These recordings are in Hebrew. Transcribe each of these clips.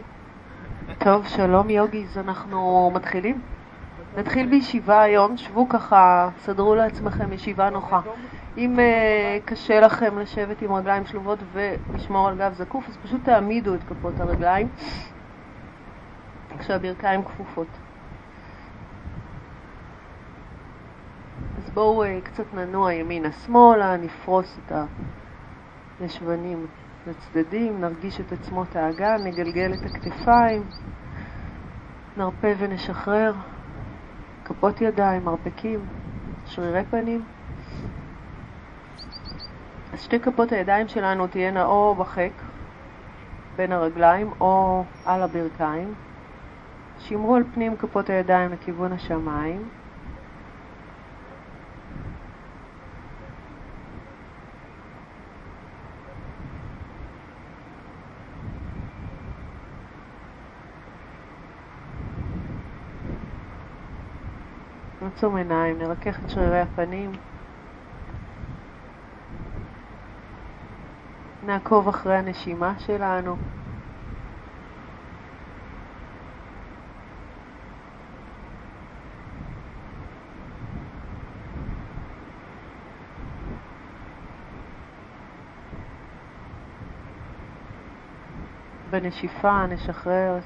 טוב, שלום יוגיז, אנחנו מתחילים. נתחיל בישיבה היום, שבו ככה, סדרו לעצמכם ישיבה נוחה. אם uh, קשה לכם לשבת עם רגליים שלובות ולשמור על גב זקוף, אז פשוט תעמידו את כפות הרגליים כשהברכיים כפופות. אז בואו uh, קצת ננוע ימינה-שמאלה, נפרוס את הישבנים לצדדים, נרגיש את עצמות האגן, נגלגל את הכתפיים, נרפה ונשחרר, כפות ידיים, מרפקים, שרירי פנים. אז שתי כפות הידיים שלנו תהיינה או בחק בין הרגליים או על הברכיים. שימרו על פנים כפות הידיים לכיוון השמיים. נעצום עיניים, נרכך את שרירי הפנים. נעקוב אחרי הנשימה שלנו. בנשיפה נשחרר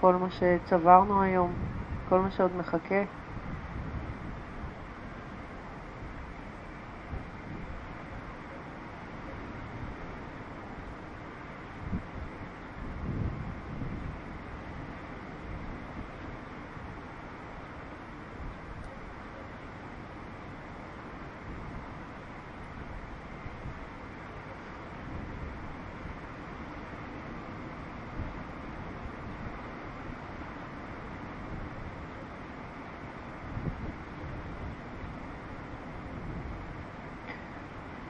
כל מה שצברנו היום, כל מה שעוד מחכה.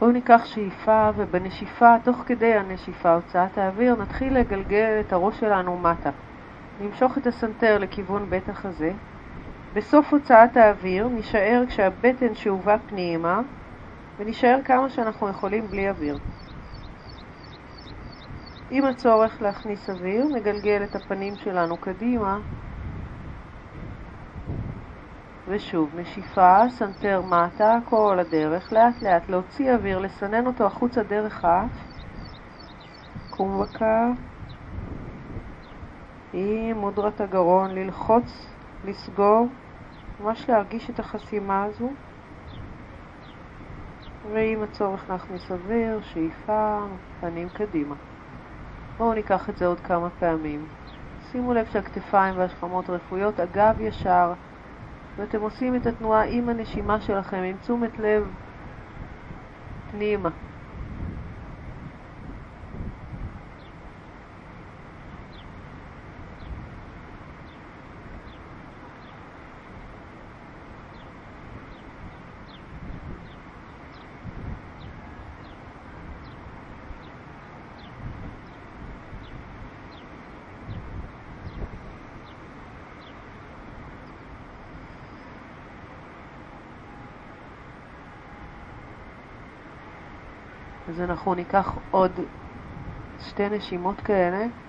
בואו ניקח שאיפה, ובנשיפה, תוך כדי הנשיפה, הוצאת האוויר, נתחיל לגלגל את הראש שלנו מטה. נמשוך את הסנטר לכיוון בית החזה. בסוף הוצאת האוויר נשאר כשהבטן שאובה פנימה, ונשאר כמה שאנחנו יכולים בלי אוויר. עם הצורך להכניס אוויר, נגלגל את הפנים שלנו קדימה ושוב, נשיפה, סנטר מטה, כל הדרך, לאט לאט להוציא אוויר, לסנן אותו החוצה דרך האף. קומבהקה. עם מודרת הגרון, ללחוץ, לסגור, ממש להרגיש את החסימה הזו. ועם הצורך להכניס אוויר, שאיפה, פנים קדימה. בואו ניקח את זה עוד כמה פעמים. שימו לב שהכתפיים והשכמות רפויות, הגב ישר, ואתם עושים את התנועה עם הנשימה שלכם, עם תשומת לב פנימה. אנחנו ניקח עוד שתי נשימות כאלה.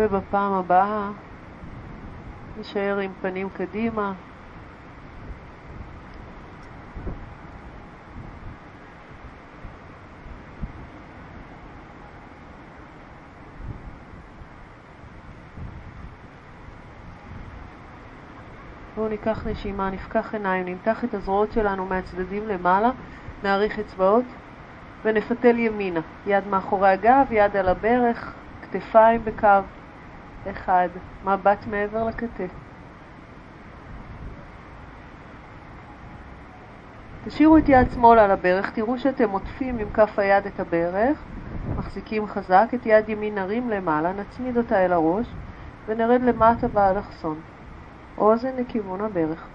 ובפעם הבאה נשאר עם פנים קדימה. בואו ניקח נשימה, נפקח עיניים, נמתח את הזרועות שלנו מהצדדים למעלה, נאריך אצבעות ונפתל ימינה. יד מאחורי הגב, יד על הברך, כתפיים בקו. אחד, מבט מעבר לכתף. תשאירו את יד שמאל על הברך, תראו שאתם עוטפים עם כף היד את הברך, מחזיקים חזק, את יד ימין נרים למעלה, נצמיד אותה אל הראש ונרד למטה באלכסון. אוזן לכיוון הברך.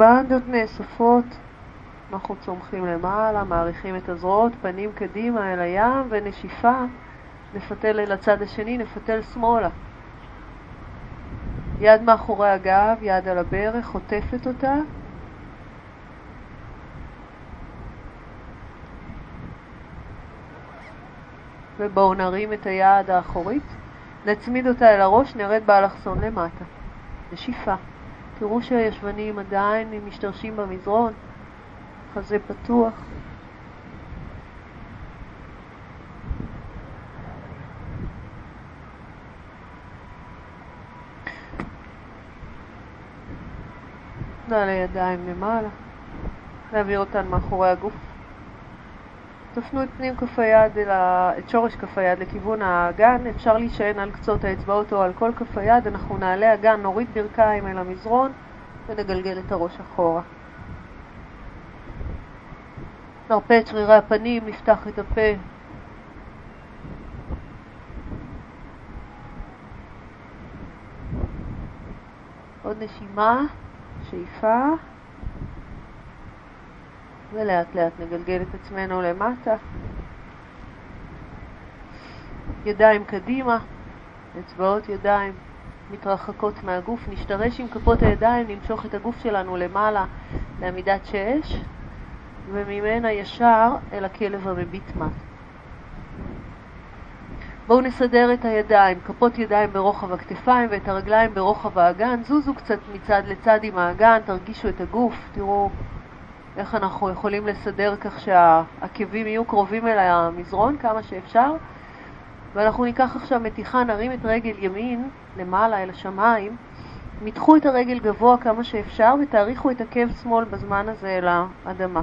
בנדות נאספות, אנחנו צומחים למעלה, מעריכים את הזרועות, פנים קדימה אל הים ונשיפה, נפתל אל הצד השני, נפתל שמאלה. יד מאחורי הגב, יד על הברך, חוטפת אותה. ובואו נרים את היד האחורית, נצמיד אותה אל הראש, נרד באלכסון למטה. נשיפה. תראו שהישבנים עדיין משתרשים במזרון, חזה פתוח. נעלה ידיים למעלה, נעביר אותן מאחורי הגוף. תפנו את פנים כף היד, ה... את שורש כף היד לכיוון האגן, אפשר להישען על קצות האצבעות או על כל כף היד, אנחנו נעלה אגן, נוריד ברכיים אל המזרון ונגלגל את הראש אחורה. נרפה את שרירי הפנים, נפתח את הפה. עוד נשימה, שאיפה. ולאט לאט נגלגל את עצמנו למטה. ידיים קדימה, אצבעות ידיים מתרחקות מהגוף, נשתרש עם כפות הידיים, נמשוך את הגוף שלנו למעלה לעמידת שש, וממנה ישר אל הכלב המביט מט. בואו נסדר את הידיים, כפות ידיים ברוחב הכתפיים ואת הרגליים ברוחב האגן, זוזו קצת מצד לצד עם האגן, תרגישו את הגוף, תראו איך אנחנו יכולים לסדר כך שהעקבים יהיו קרובים אל המזרון כמה שאפשר. ואנחנו ניקח עכשיו מתיחה, נרים את רגל ימין למעלה אל השמיים, מתחו את הרגל גבוה כמה שאפשר ותאריכו את עקב שמאל בזמן הזה אל האדמה.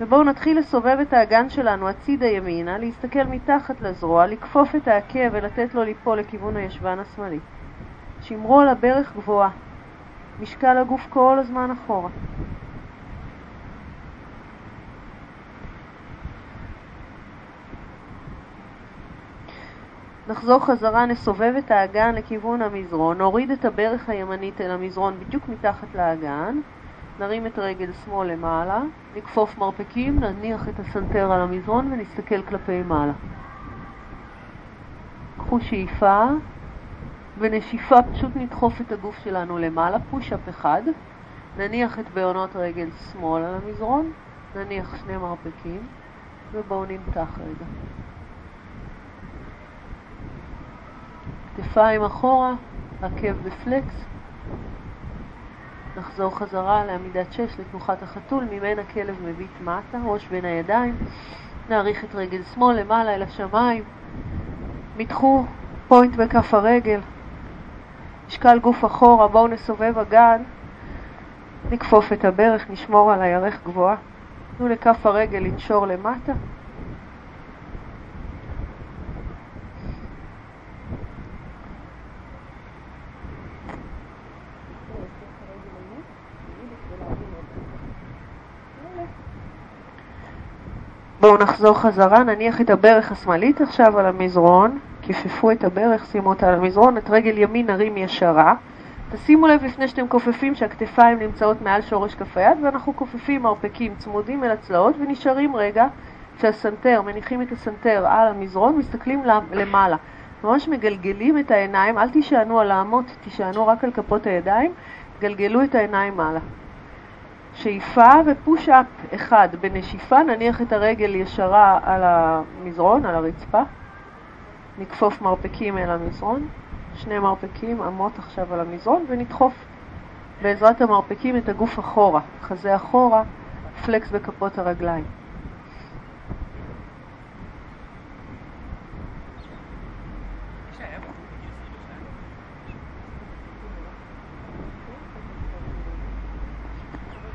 ובואו נתחיל לסובב את האגן שלנו הצידה ימינה, להסתכל מתחת לזרוע, לכפוף את העקב ולתת לו ליפול לכיוון הישבן השמאלי. שמרו על הברך גבוהה, משקל הגוף כל הזמן אחורה. נחזור חזרה, נסובב את האגן לכיוון המזרון, נוריד את הברך הימנית אל המזרון בדיוק מתחת לאגן, נרים את רגל שמאל למעלה, נכפוף מרפקים, נניח את הסנטר על המזרון ונסתכל כלפי מעלה. קחו שאיפה ונשיפה, פשוט נדחוף את הגוף שלנו למעלה, פוש-אפ אחד, נניח את בעונות רגל שמאל על המזרון, נניח שני מרפקים ובואו נמתח רגע. כתפיים אחורה, עקב בפלקס. נחזור חזרה לעמידת שש לתנוחת החתול, ממנה כלב מביט מטה, ראש בין הידיים. נאריך את רגל שמאל למעלה אל השמיים. מתחו פוינט בכף הרגל. משקל גוף אחורה, בואו נסובב אגן. נכפוף את הברך, נשמור על הירך גבוהה. תנו לכף הרגל לנשור למטה. בואו נחזור חזרה, נניח את הברך השמאלית עכשיו על המזרון, כיפפו את הברך, שימו אותה על המזרון, את רגל ימין נרים ישרה. תשימו לב לפני שאתם כופפים שהכתפיים נמצאות מעל שורש כף היד ואנחנו כופפים מרפקים צמודים אל הצלעות ונשארים רגע שהסנטר, מניחים את הסנטר על המזרון, מסתכלים למעלה. ממש מגלגלים את העיניים, אל תישענו על האמות, תישענו רק על כפות הידיים, גלגלו את העיניים מעלה. שאיפה ופוש-אפ אחד. בנשיפה נניח את הרגל ישרה על המזרון, על הרצפה. נכפוף מרפקים אל המזרון. שני מרפקים, אמות עכשיו על המזרון, ונדחוף בעזרת המרפקים את הגוף אחורה. חזה אחורה, פלקס בכפות הרגליים.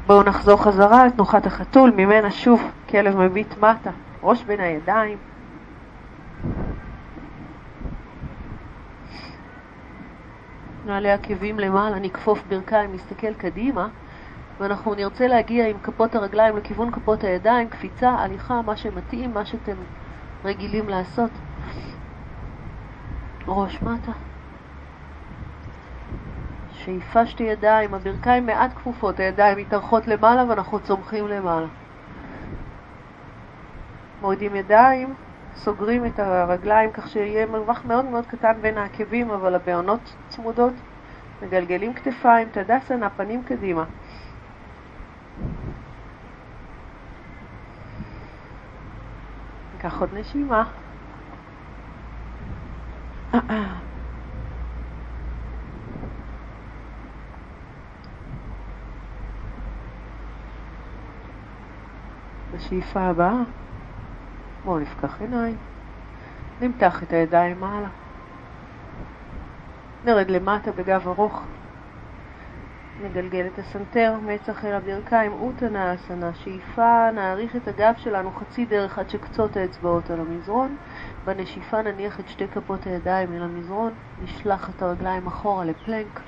בואו נחזור חזרה לתנוחת החתול, ממנה שוב כלב מביט מטה, ראש בין הידיים. נעלה עקבים למעלה, נכפוף ברכיים, נסתכל קדימה, ואנחנו נרצה להגיע עם כפות הרגליים לכיוון כפות הידיים, קפיצה, הליכה, מה שמתאים, מה שאתם רגילים לעשות. ראש מטה. שאיפה שתי ידיים, הברכיים מעט כפופות, הידיים מתארחות למעלה ואנחנו צומחים למעלה. מורידים ידיים, סוגרים את הרגליים כך שיהיה מרווח מאוד מאוד קטן בין העקבים, אבל הבעונות צמודות. מגלגלים כתפיים, תדסנה, פנים קדימה. ניקח עוד נשימה. בשאיפה הבאה, בואו נפקח עיניים, נמתח את הידיים מעלה, נרד למטה בגב ארוך, נגלגל את הסנטר, מצח אל הברכיים, אוטנה אסנה, שאיפה, נעריך את הגב שלנו חצי דרך עד שקצות האצבעות על המזרון, בנשיפה נניח את שתי כפות הידיים אל המזרון, נשלח את הרגליים אחורה לפלנק,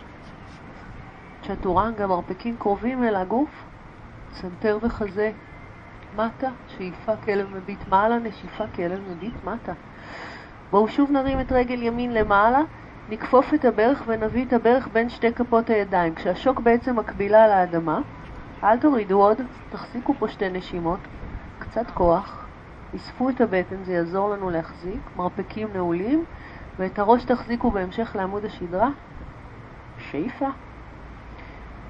צ'טורנגה, מרפקים קרובים אל הגוף, סנטר וחזה, מטה, שאיפה כלב מביט מעלה, נשיפה כלב מביט מטה. בואו שוב נרים את רגל ימין למעלה, נכפוף את הברך ונביא את הברך בין שתי כפות הידיים. כשהשוק בעצם מקבילה לאדמה, אל תורידו עוד, תחזיקו פה שתי נשימות, קצת כוח, אספו את הבטן, זה יעזור לנו להחזיק, מרפקים נעולים, ואת הראש תחזיקו בהמשך לעמוד השדרה. שאיפה.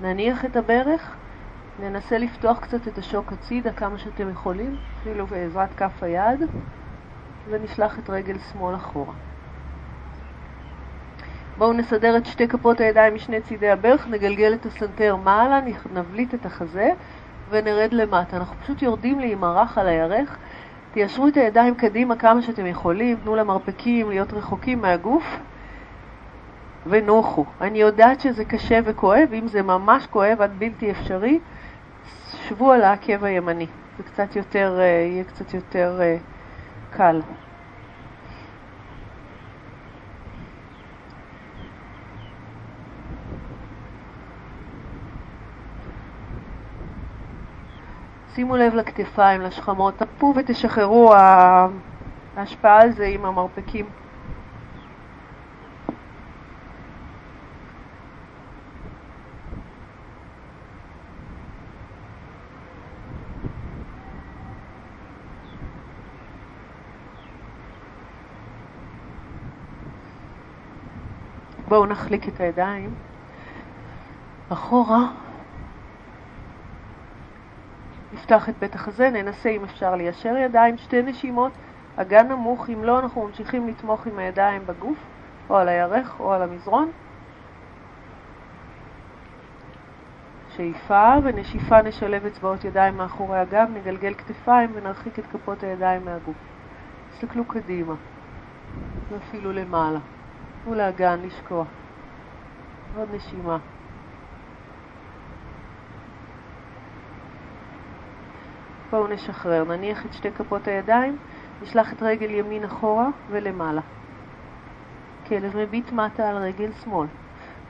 נניח את הברך, ננסה לפתוח קצת את השוק הצידה כמה שאתם יכולים, אפילו בעזרת כף היד, ונשלח את רגל שמאל אחורה. בואו נסדר את שתי כפות הידיים משני צידי הברך, נגלגל את הסנטר מעלה, נבליט את החזה ונרד למטה. אנחנו פשוט יורדים להימרח על הירך. תיישרו את הידיים קדימה כמה שאתם יכולים, תנו למרפקים להיות רחוקים מהגוף ונוחו. אני יודעת שזה קשה וכואב, אם זה ממש כואב עד בלתי אפשרי, שבו על העקב הימני. זה קצת יותר, אה, יהיה קצת יותר אה, קל. שימו לב לכתפיים, לשכמות, תפו ותשחררו, ההשפעה על זה עם המרפקים. בואו נחליק את הידיים אחורה נפתח את בית החזה, ננסה אם אפשר ליישר ידיים, שתי נשימות, אגן נמוך, אם לא אנחנו ממשיכים לתמוך עם הידיים בגוף, או על הירך או על המזרון. שאיפה ונשיפה נשלב אצבעות ידיים מאחורי הגב, נגלגל כתפיים ונרחיק את כפות הידיים מהגוף. תסתכלו קדימה, ואפילו למעלה. תנו לאגן לשקוע. עוד נשימה. בואו נשחרר, נניח את שתי כפות הידיים, נשלח את רגל ימין אחורה ולמעלה. כלב מביט מטה על רגל שמאל.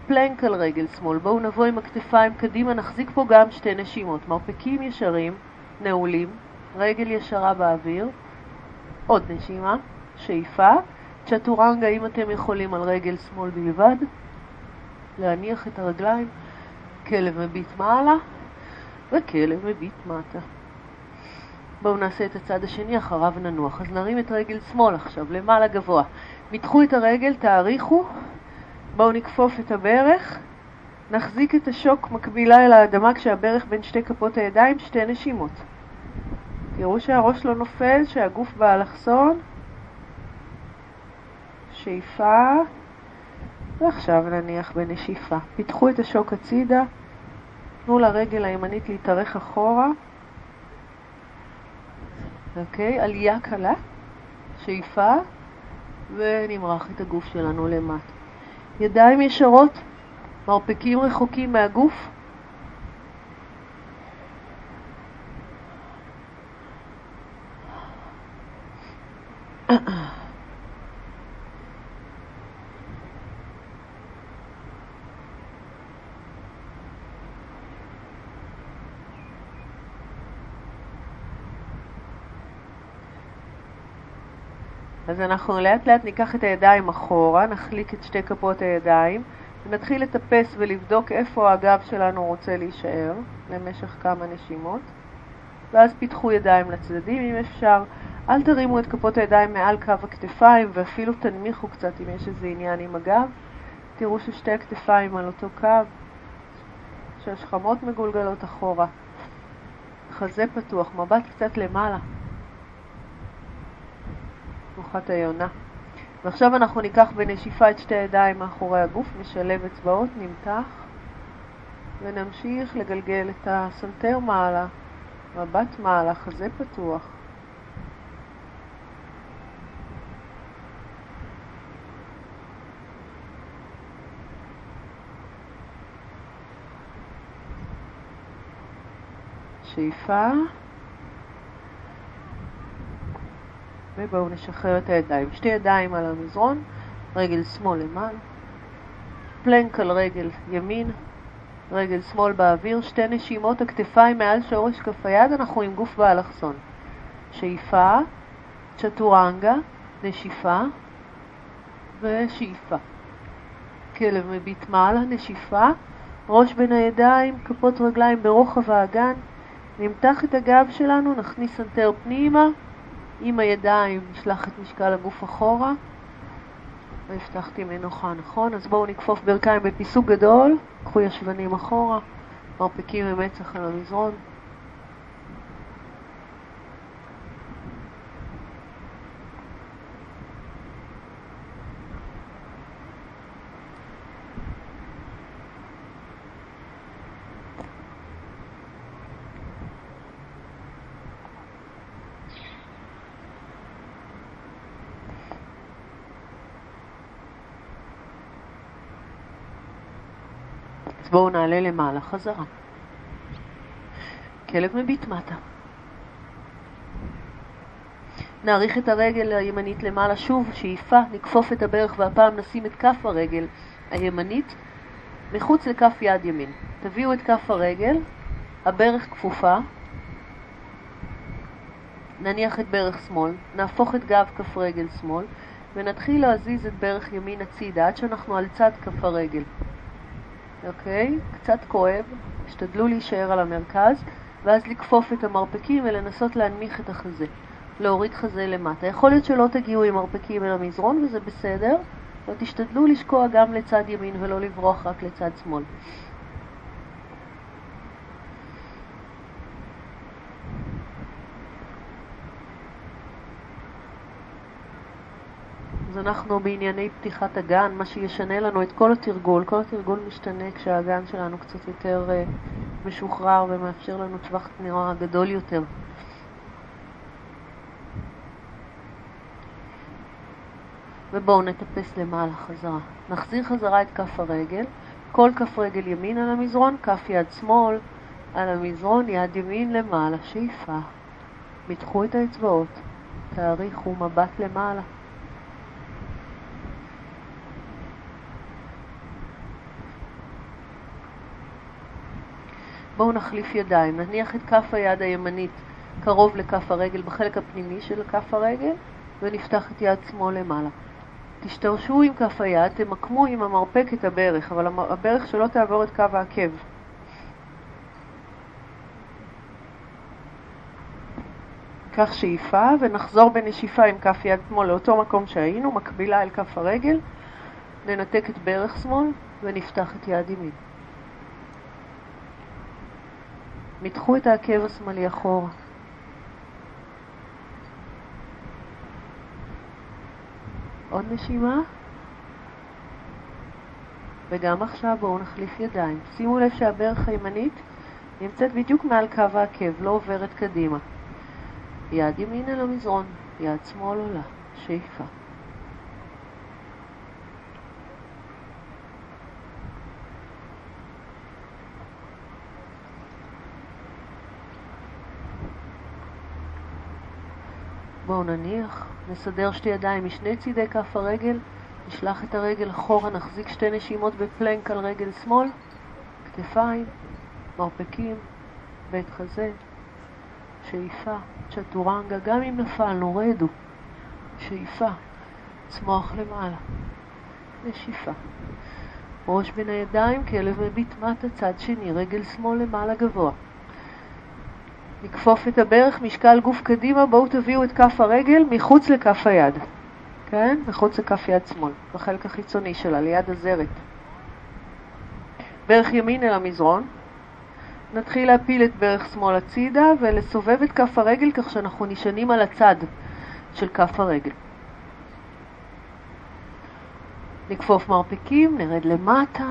פלנק על רגל שמאל. בואו נבוא עם הכתפיים קדימה, נחזיק פה גם שתי נשימות. מרפקים ישרים, נעולים, רגל ישרה באוויר. עוד נשימה, שאיפה. צ'טורנגה, אם אתם יכולים, על רגל שמאל בלבד. להניח את הרגליים. כלב מביט מעלה וכלב מביט מטה. בואו נעשה את הצד השני, אחריו ננוח. אז נרים את רגל שמאל עכשיו, למעלה גבוה. מתחו את הרגל, תאריכו. בואו נכפוף את הברך. נחזיק את השוק מקבילה אל האדמה כשהברך בין שתי כפות הידיים, שתי נשימות. תראו שהראש לא נופל, שהגוף באלכסון. שאיפה. ועכשיו נניח בנשיפה. פיתחו את השוק הצידה. תנו לרגל הימנית להתארך אחורה. אוקיי? עלייה קלה, שאיפה, ונמרח את הגוף שלנו למטה. ידיים ישרות, מרפקים רחוקים מהגוף. אז אנחנו לאט לאט ניקח את הידיים אחורה, נחליק את שתי כפות הידיים, ונתחיל לטפס ולבדוק איפה הגב שלנו רוצה להישאר למשך כמה נשימות. ואז פיתחו ידיים לצדדים אם אפשר. אל תרימו את כפות הידיים מעל קו הכתפיים ואפילו תנמיכו קצת אם יש איזה עניין עם הגב. תראו ששתי הכתפיים על אותו קו, שהשכמות מגולגלות אחורה. חזה פתוח, מבט קצת למעלה. תנוחת היונה. ועכשיו אנחנו ניקח בנשיפה את שתי הידיים מאחורי הגוף, נשלב אצבעות, נמתח, ונמשיך לגלגל את הסנטר מעלה, מבט מעלה, חזה פתוח. שאיפה ובואו נשחרר את הידיים. שתי ידיים על המזרון, רגל שמאל למעלה, פלנק על רגל ימין, רגל שמאל באוויר, שתי נשימות הכתפיים מעל שורש כף היד, אנחנו עם גוף באלכסון. שאיפה, צ'טורנגה, נשיפה ושאיפה. כלב מביט מעלה, נשיפה, ראש בין הידיים, כפות רגליים ברוחב האגן, נמתח את הגב שלנו, נכניס סנטר פנימה, עם הידיים נשלח את משקל הגוף אחורה. והבטחתי מנוחה, נכון? אז בואו נכפוף ברכיים בפיסוק גדול, קחו ישבנים אחורה, מרפקים ממצח על המזרון. בואו נעלה למעלה חזרה. כלב מביט מטה. נעריך את הרגל הימנית למעלה שוב, שאיפה, נכפוף את הברך והפעם נשים את כף הרגל הימנית מחוץ לכף יד ימין. תביאו את כף הרגל, הברך כפופה, נניח את ברך שמאל, נהפוך את גב כף רגל שמאל ונתחיל להזיז את ברך ימין הצידה עד שאנחנו על צד כף הרגל. אוקיי? קצת כואב, השתדלו להישאר על המרכז, ואז לכפוף את המרפקים ולנסות להנמיך את החזה, להוריד חזה למטה. יכול להיות שלא תגיעו עם מרפקים אל המזרון וזה בסדר, אבל תשתדלו לשקוע גם לצד ימין ולא לברוח רק לצד שמאל. אנחנו בענייני פתיחת הגן, מה שישנה לנו את כל התרגול. כל התרגול משתנה כשהגן שלנו קצת יותר uh, משוחרר ומאפשר לנו טווח תנועה גדול יותר. ובואו נטפס למעלה חזרה. נחזיר חזרה את כף הרגל, כל כף רגל ימין על המזרון, כף יד שמאל על המזרון, יד ימין למעלה, שאיפה. מתחו את האצבעות, תאריכו מבט למעלה. בואו נחליף ידיים, נניח את כף היד הימנית קרוב לכף הרגל בחלק הפנימי של כף הרגל ונפתח את יד שמאל למעלה. תשתרשו עם כף היד, תמקמו עם המרפק את הברך, אבל הברך שלא תעבור את קו העקב. קח שאיפה ונחזור בנשיפה עם כף יד שמאל לאותו מקום שהיינו, מקבילה אל כף הרגל, ננתק את ברך שמאל ונפתח את יד ימין. מתחו את העקב השמאלי אחורה. עוד נשימה. וגם עכשיו בואו נחליף ידיים. שימו לב שהברך הימנית נמצאת בדיוק מעל קו העקב, לא עוברת קדימה. יד ימין אל המזרון, יד שמאל עולה, שאיפה. בואו נניח, נסדר שתי ידיים משני צידי כף הרגל, נשלח את הרגל אחורה, נחזיק שתי נשימות בפלנק על רגל שמאל, כתפיים, מרפקים, בית חזה, שאיפה, צ'טורנגה, גם אם נפלנו, רדו, שאיפה, צמוח למעלה, נשיפה. ראש בין הידיים, כלב מביט מטה, צד שני, רגל שמאל למעלה גבוה. נכפוף את הברך, משקל גוף קדימה, בואו תביאו את כף הרגל מחוץ לכף היד. כן? מחוץ לכף יד שמאל, בחלק החיצוני שלה, ליד הזרת. ברך ימין אל המזרון. נתחיל להפיל את ברך שמאל הצידה ולסובב את כף הרגל כך שאנחנו נשענים על הצד של כף הרגל. נכפוף מרפקים, נרד למטה.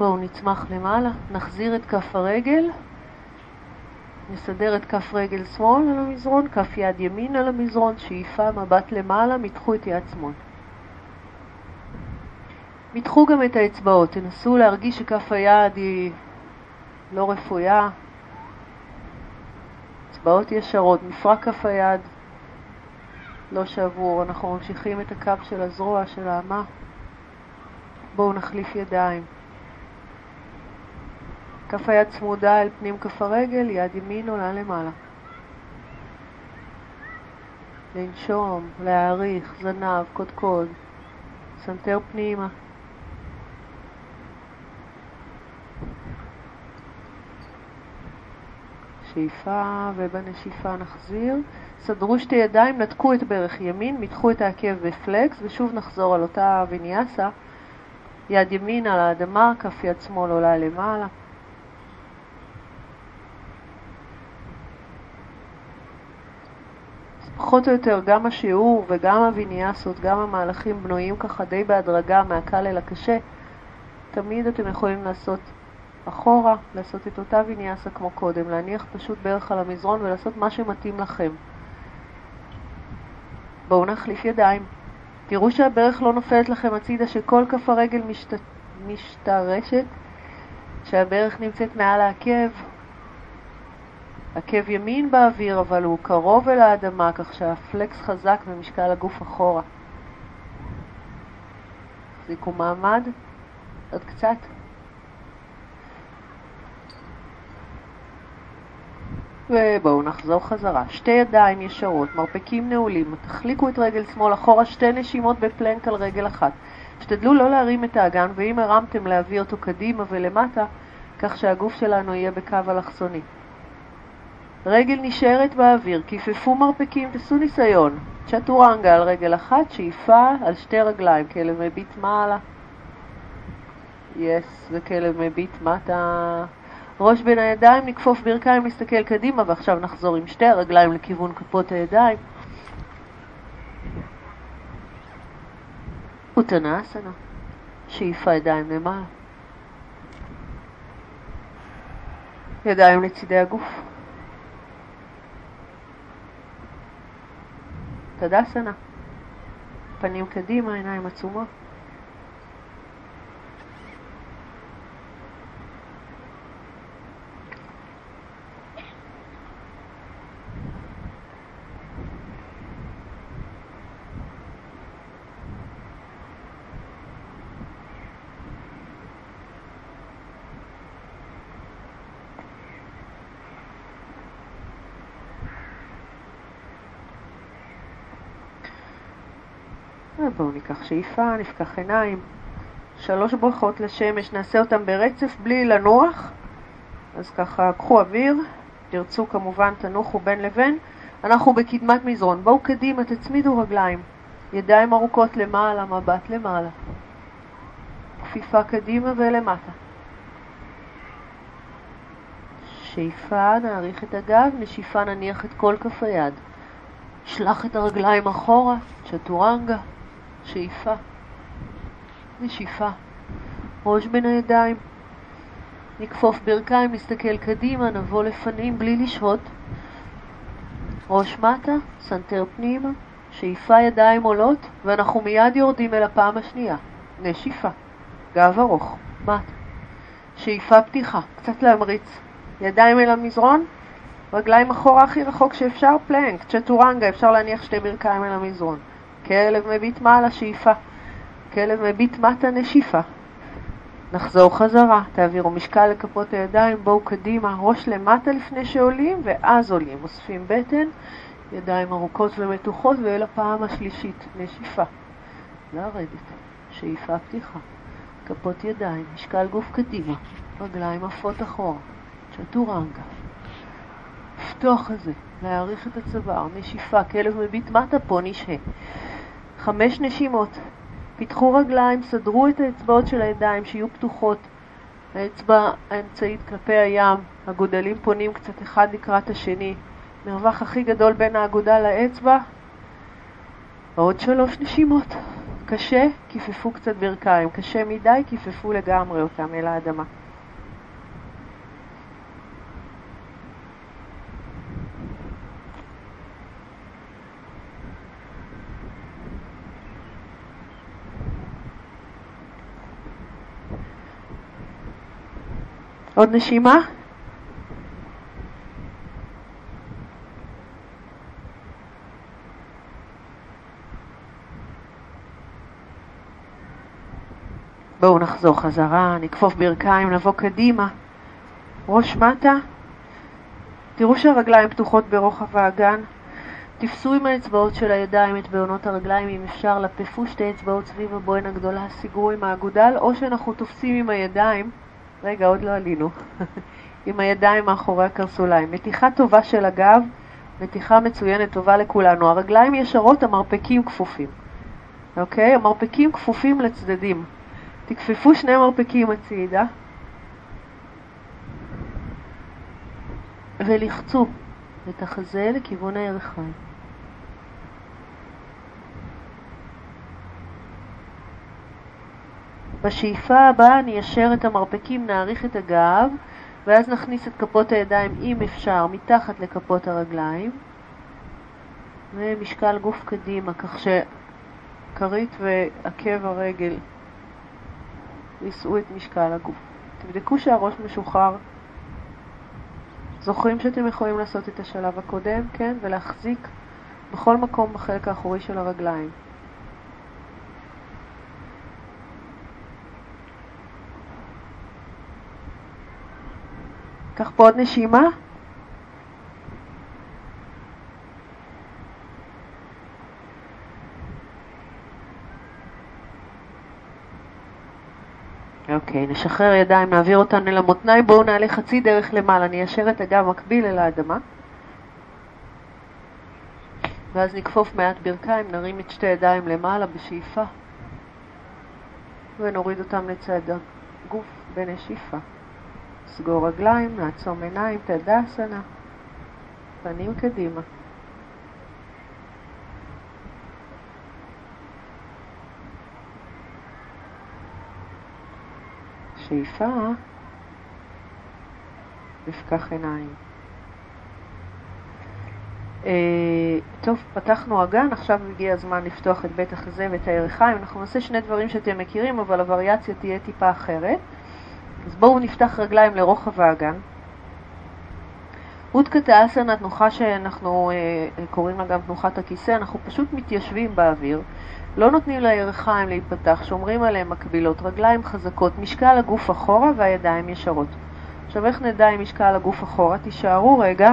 בואו נצמח למעלה, נחזיר את כף הרגל, נסדר את כף רגל שמאל על המזרון, כף יד ימין על המזרון, שאיפה מבט למעלה, מתחו את יד שמאל. מתחו גם את האצבעות, תנסו להרגיש שכף היד היא לא רפויה, אצבעות ישרות, מפרק כף היד לא שבור, אנחנו ממשיכים את הקו של הזרוע, של האמה. בואו נחליף ידיים. כף היד צמודה אל פנים כף הרגל, יד ימין עולה למעלה. לנשום, להאריך, זנב, קודקוד, סנטר פנימה. שאיפה ובנשיפה נחזיר. סדרו שתי ידיים, נתקו את ברך ימין, מתחו את העקב ב flex ושוב נחזור על אותה ויניאסה. יד ימין על האדמה, כף יד שמאל עולה למעלה. פחות או יותר גם השיעור וגם הוויניאסות, גם המהלכים בנויים ככה די בהדרגה מהקל אל הקשה. תמיד אתם יכולים לעשות אחורה, לעשות את אותה ויניאסה כמו קודם, להניח פשוט ברך על המזרון ולעשות מה שמתאים לכם. בואו נחליף ידיים. תראו שהברך לא נופלת לכם הצידה, שכל כף הרגל משת... משתרשת, שהברך נמצאת מעל העקב, עקב ימין באוויר, אבל הוא קרוב אל האדמה, כך שהפלקס חזק ומשקל הגוף אחורה. תחזיקו מעמד, עוד קצת. ובואו נחזור חזרה. שתי ידיים ישרות, מרפקים נעולים, תחליקו את רגל שמאל אחורה, שתי נשימות בפלנק על רגל אחת. השתדלו לא להרים את האגן, ואם הרמתם להביא אותו קדימה ולמטה, כך שהגוף שלנו יהיה בקו אלכסוני. רגל נשארת באוויר, כיפפו מרפקים, תעשו ניסיון. צ'טורנגה על רגל אחת, שאיפה על שתי רגליים, כלב מביט מעלה. יס, וכלב מביט מטה. ראש בין הידיים, נכפוף ברכיים, נסתכל קדימה, ועכשיו נחזור עם שתי הרגליים לכיוון כפות הידיים. אוטנאסנה, שאיפה ידיים למעלה. ידיים לצידי הגוף. תדסנה. פנים קדימה, עיניים עצומות. בואו ניקח שאיפה, נפקח עיניים. שלוש ברכות לשמש, נעשה אותן ברצף בלי לנוח. אז ככה, קחו אוויר, תרצו כמובן, תנוחו בין לבין. אנחנו בקדמת מזרון. בואו קדימה, תצמידו רגליים. ידיים ארוכות למעלה, מבט למעלה. כפיפה קדימה ולמטה. שאיפה, נעריך את הגב, נשיפה נניח את כל כף היד. שלח את הרגליים אחורה, צ'טורנגה. שאיפה, נשיפה, ראש בין הידיים, נכפוף ברכיים, נסתכל קדימה, נבוא לפנים בלי לשהות, ראש מטה, סנטר פנימה, שאיפה ידיים עולות, ואנחנו מיד יורדים אל הפעם השנייה, נשיפה, גב ארוך. מטה. שאיפה פתיחה, קצת להמריץ. ידיים אל המזרון, רגליים אחורה הכי רחוק שאפשר, פלנק, צ'טורנגה, אפשר להניח שתי ברכיים אל המזרון. כלב מביט מעלה, שאיפה. כלב מביט מטה, נשיפה. נחזור חזרה, תעבירו משקל לכפות הידיים, בואו קדימה, ראש למטה לפני שעולים, ואז עולים. אוספים בטן, ידיים ארוכות ומתוחות, ואל הפעם השלישית, נשיפה. לרדת, שאיפה פתיחה. כפות ידיים, משקל גוף קדימה, רגליים עפות אחורה, צ'טורנגה. לפתוח את זה, להעריך את הצוואר, נשיפה, כלב מביט מטה, פה נשהה. חמש נשימות. פיתחו רגליים, סדרו את האצבעות של הידיים שיהיו פתוחות. האצבע האמצעית כלפי הים, הגודלים פונים קצת אחד לקראת השני. מרווח הכי גדול בין האגודה לאצבע. עוד שלוש נשימות. קשה, כיפפו קצת ברכיים. קשה מדי, כיפפו לגמרי אותם אל האדמה. עוד נשימה. בואו נחזור חזרה, נכפוף ברכיים, נבוא קדימה, ראש מטה. תראו שהרגליים פתוחות ברוחב האגן. תפסו עם האצבעות של הידיים את בעונות הרגליים, אם אפשר, לפפו שתי אצבעות סביב הבוהן הגדולה, סיגרו עם האגודל, או שאנחנו תופסים עם הידיים רגע, עוד לא עלינו. עם הידיים מאחורי הקרסוליים. מתיחה טובה של הגב, מתיחה מצוינת, טובה לכולנו. הרגליים ישרות, המרפקים כפופים. אוקיי? המרפקים כפופים לצדדים. תכפפו שני מרפקים הצידה ולחצו את החזה לכיוון הירכיים. בשאיפה הבאה ניישר את המרפקים, נאריך את הגב, ואז נכניס את כפות הידיים, אם אפשר, מתחת לכפות הרגליים, ומשקל גוף קדימה, כך שכרית ועקב הרגל יישאו את משקל הגוף. תבדקו שהראש משוחרר. זוכרים שאתם יכולים לעשות את השלב הקודם, כן? ולהחזיק בכל מקום בחלק האחורי של הרגליים. קח פה עוד נשימה. אוקיי, נשחרר ידיים, נעביר אותן אל המותניים, בואו נעלה חצי דרך למעלה, ניישר את הגב מקביל אל האדמה. ואז נכפוף מעט ברכיים, נרים את שתי ידיים למעלה בשאיפה, ונוריד אותם לצד הגוף בנשיפה. סגור רגליים, נעצום עיניים, תדסנה, פנים קדימה. שאיפה, נפקח עיניים. אה, טוב, פתחנו אגן, עכשיו הגיע הזמן לפתוח את בית החזה ואת הירכיים. אנחנו נעשה שני דברים שאתם מכירים, אבל הווריאציה תהיה טיפה אחרת. אז בואו נפתח רגליים לרוחב האגן. אודקת האסנה, תנוחה שאנחנו אה, קוראים לה גם תנוחת הכיסא, אנחנו פשוט מתיישבים באוויר, לא נותנים לירכיים להיפתח, שומרים עליהם מקבילות, רגליים חזקות, משקל הגוף אחורה והידיים ישרות. עכשיו איך נדע אם משקל הגוף אחורה? תישארו רגע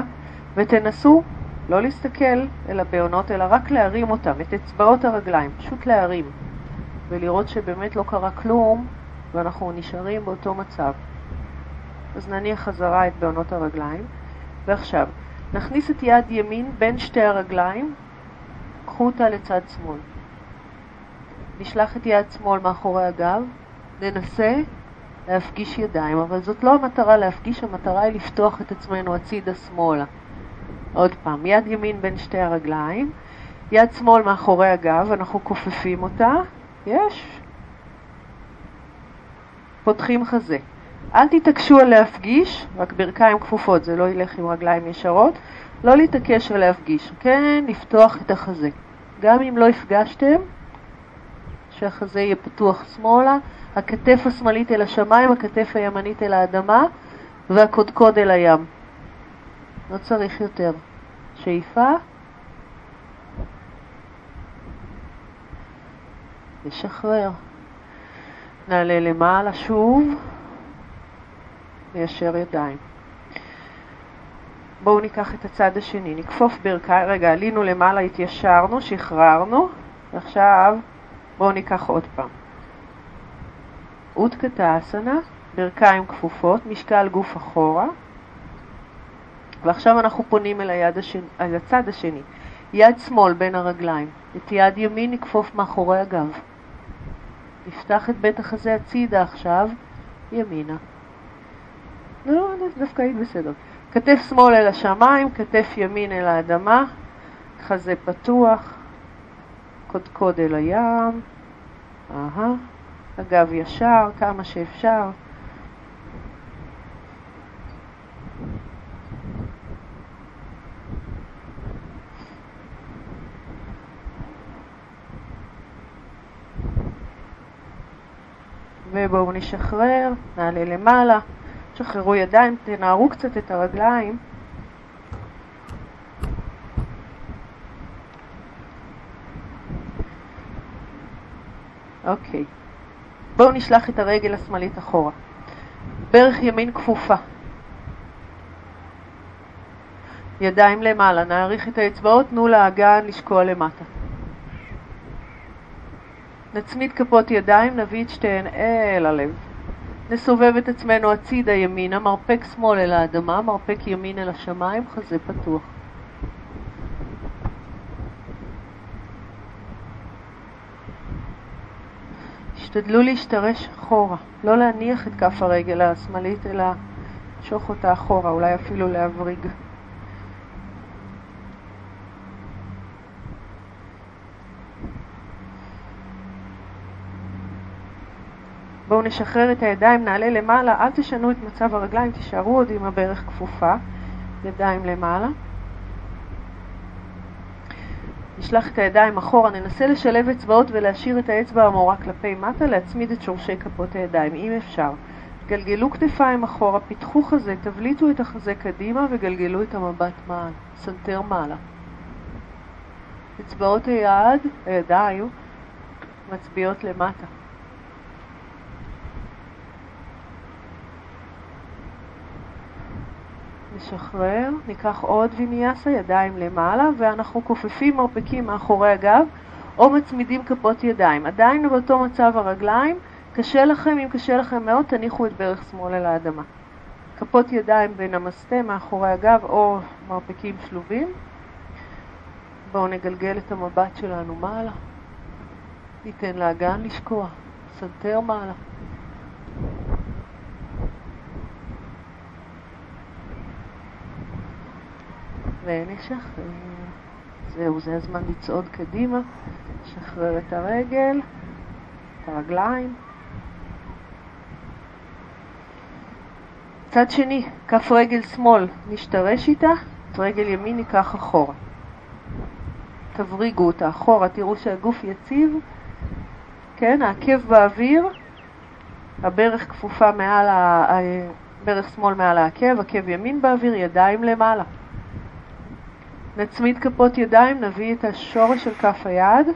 ותנסו לא להסתכל אל הבעונות, אלא רק להרים אותם, את אצבעות הרגליים, פשוט להרים, ולראות שבאמת לא קרה כלום ואנחנו נשארים באותו מצב. אז נניח חזרה את בעונות הרגליים, ועכשיו, נכניס את יד ימין בין שתי הרגליים, קחו אותה לצד שמאל. נשלח את יד שמאל מאחורי הגב, ננסה להפגיש ידיים, אבל זאת לא המטרה להפגיש, המטרה היא לפתוח את עצמנו הצידה שמאלה. עוד פעם, יד ימין בין שתי הרגליים, יד שמאל מאחורי הגב, אנחנו כופפים אותה, יש, פותחים חזה. אל תתעקשו על להפגיש, רק ברכיים כפופות, זה לא ילך עם רגליים ישרות. לא להתעקש על להפגיש, כן לפתוח את החזה. גם אם לא הפגשתם, שהחזה יהיה פתוח שמאלה, הכתף השמאלית אל השמיים, הכתף הימנית אל האדמה והקודקוד אל הים. לא צריך יותר. שאיפה. נשחרר. נעלה למעלה שוב, ניישר ידיים. בואו ניקח את הצד השני, נכפוף ברכיים, רגע, עלינו למעלה, התיישרנו, שחררנו, ועכשיו בואו ניקח עוד פעם. אותקתה אסנה, ברכיים כפופות, משקל גוף אחורה, ועכשיו אנחנו פונים אל, היד השני, אל הצד השני. יד שמאל בין הרגליים, את יד ימין נכפוף מאחורי הגב. נפתח את בית החזה הצידה עכשיו, ימינה. לא, דווקא היית בסדר. כתף שמאל אל השמיים, כתף ימין אל האדמה, חזה פתוח, קודקוד אל הים, אהה, הגב ישר, כמה שאפשר. ובואו נשחרר, נעלה למעלה, שחררו ידיים, תנערו קצת את הרגליים. אוקיי. בואו נשלח את הרגל השמאלית אחורה. ברך ימין כפופה. ידיים למעלה, נעריך את האצבעות, תנו לאגן לשקוע למטה. נצמיד כפות ידיים, נביא את שתיהן אל הלב. נסובב את עצמנו הצידה ימינה, מרפק שמאל אל האדמה, מרפק ימין אל השמיים, חזה פתוח. השתדלו להשתרש אחורה, לא להניח את כף הרגל השמאלית, אלא למשוך אותה אחורה, אולי אפילו להבריג. בואו נשחרר את הידיים, נעלה למעלה, אל תשנו את מצב הרגליים, תישארו עוד עם הברך כפופה, ידיים למעלה. נשלח את הידיים אחורה, ננסה לשלב אצבעות ולהשאיר את האצבע המורה כלפי מטה, להצמיד את שורשי כפות הידיים, אם אפשר. גלגלו כתפיים אחורה, פתחו חזה, תבליטו את החזה קדימה וגלגלו את המבט מעל, סנטר מעלה. אצבעות היד, הידיים, מצביעות למטה. נשחרר, ניקח עוד ויניאסה, ידיים למעלה, ואנחנו כופפים מרפקים מאחורי הגב, או מצמידים כפות ידיים. עדיין באותו מצב הרגליים, קשה לכם, אם קשה לכם מאוד, תניחו את ברך שמאל אל האדמה. כפות ידיים בנמסטה מאחורי הגב, או מרפקים שלובים. בואו נגלגל את המבט שלנו מעלה. ניתן לאגן לשקוע, סנטר מעלה. ונשחרר. זהו, זה הזמן לצעוד קדימה, נשחרר את הרגל, את הרגליים. צד שני, כף רגל שמאל נשתרש איתה, את רגל ימין ניקח אחורה. תבריגו אותה אחורה, תראו שהגוף יציב, כן, העקב באוויר, הברך כפופה מעל, ה... ברך שמאל מעל העקב, עקב ימין באוויר, ידיים למעלה. נצמיד כפות ידיים, נביא את השורש של כף היד,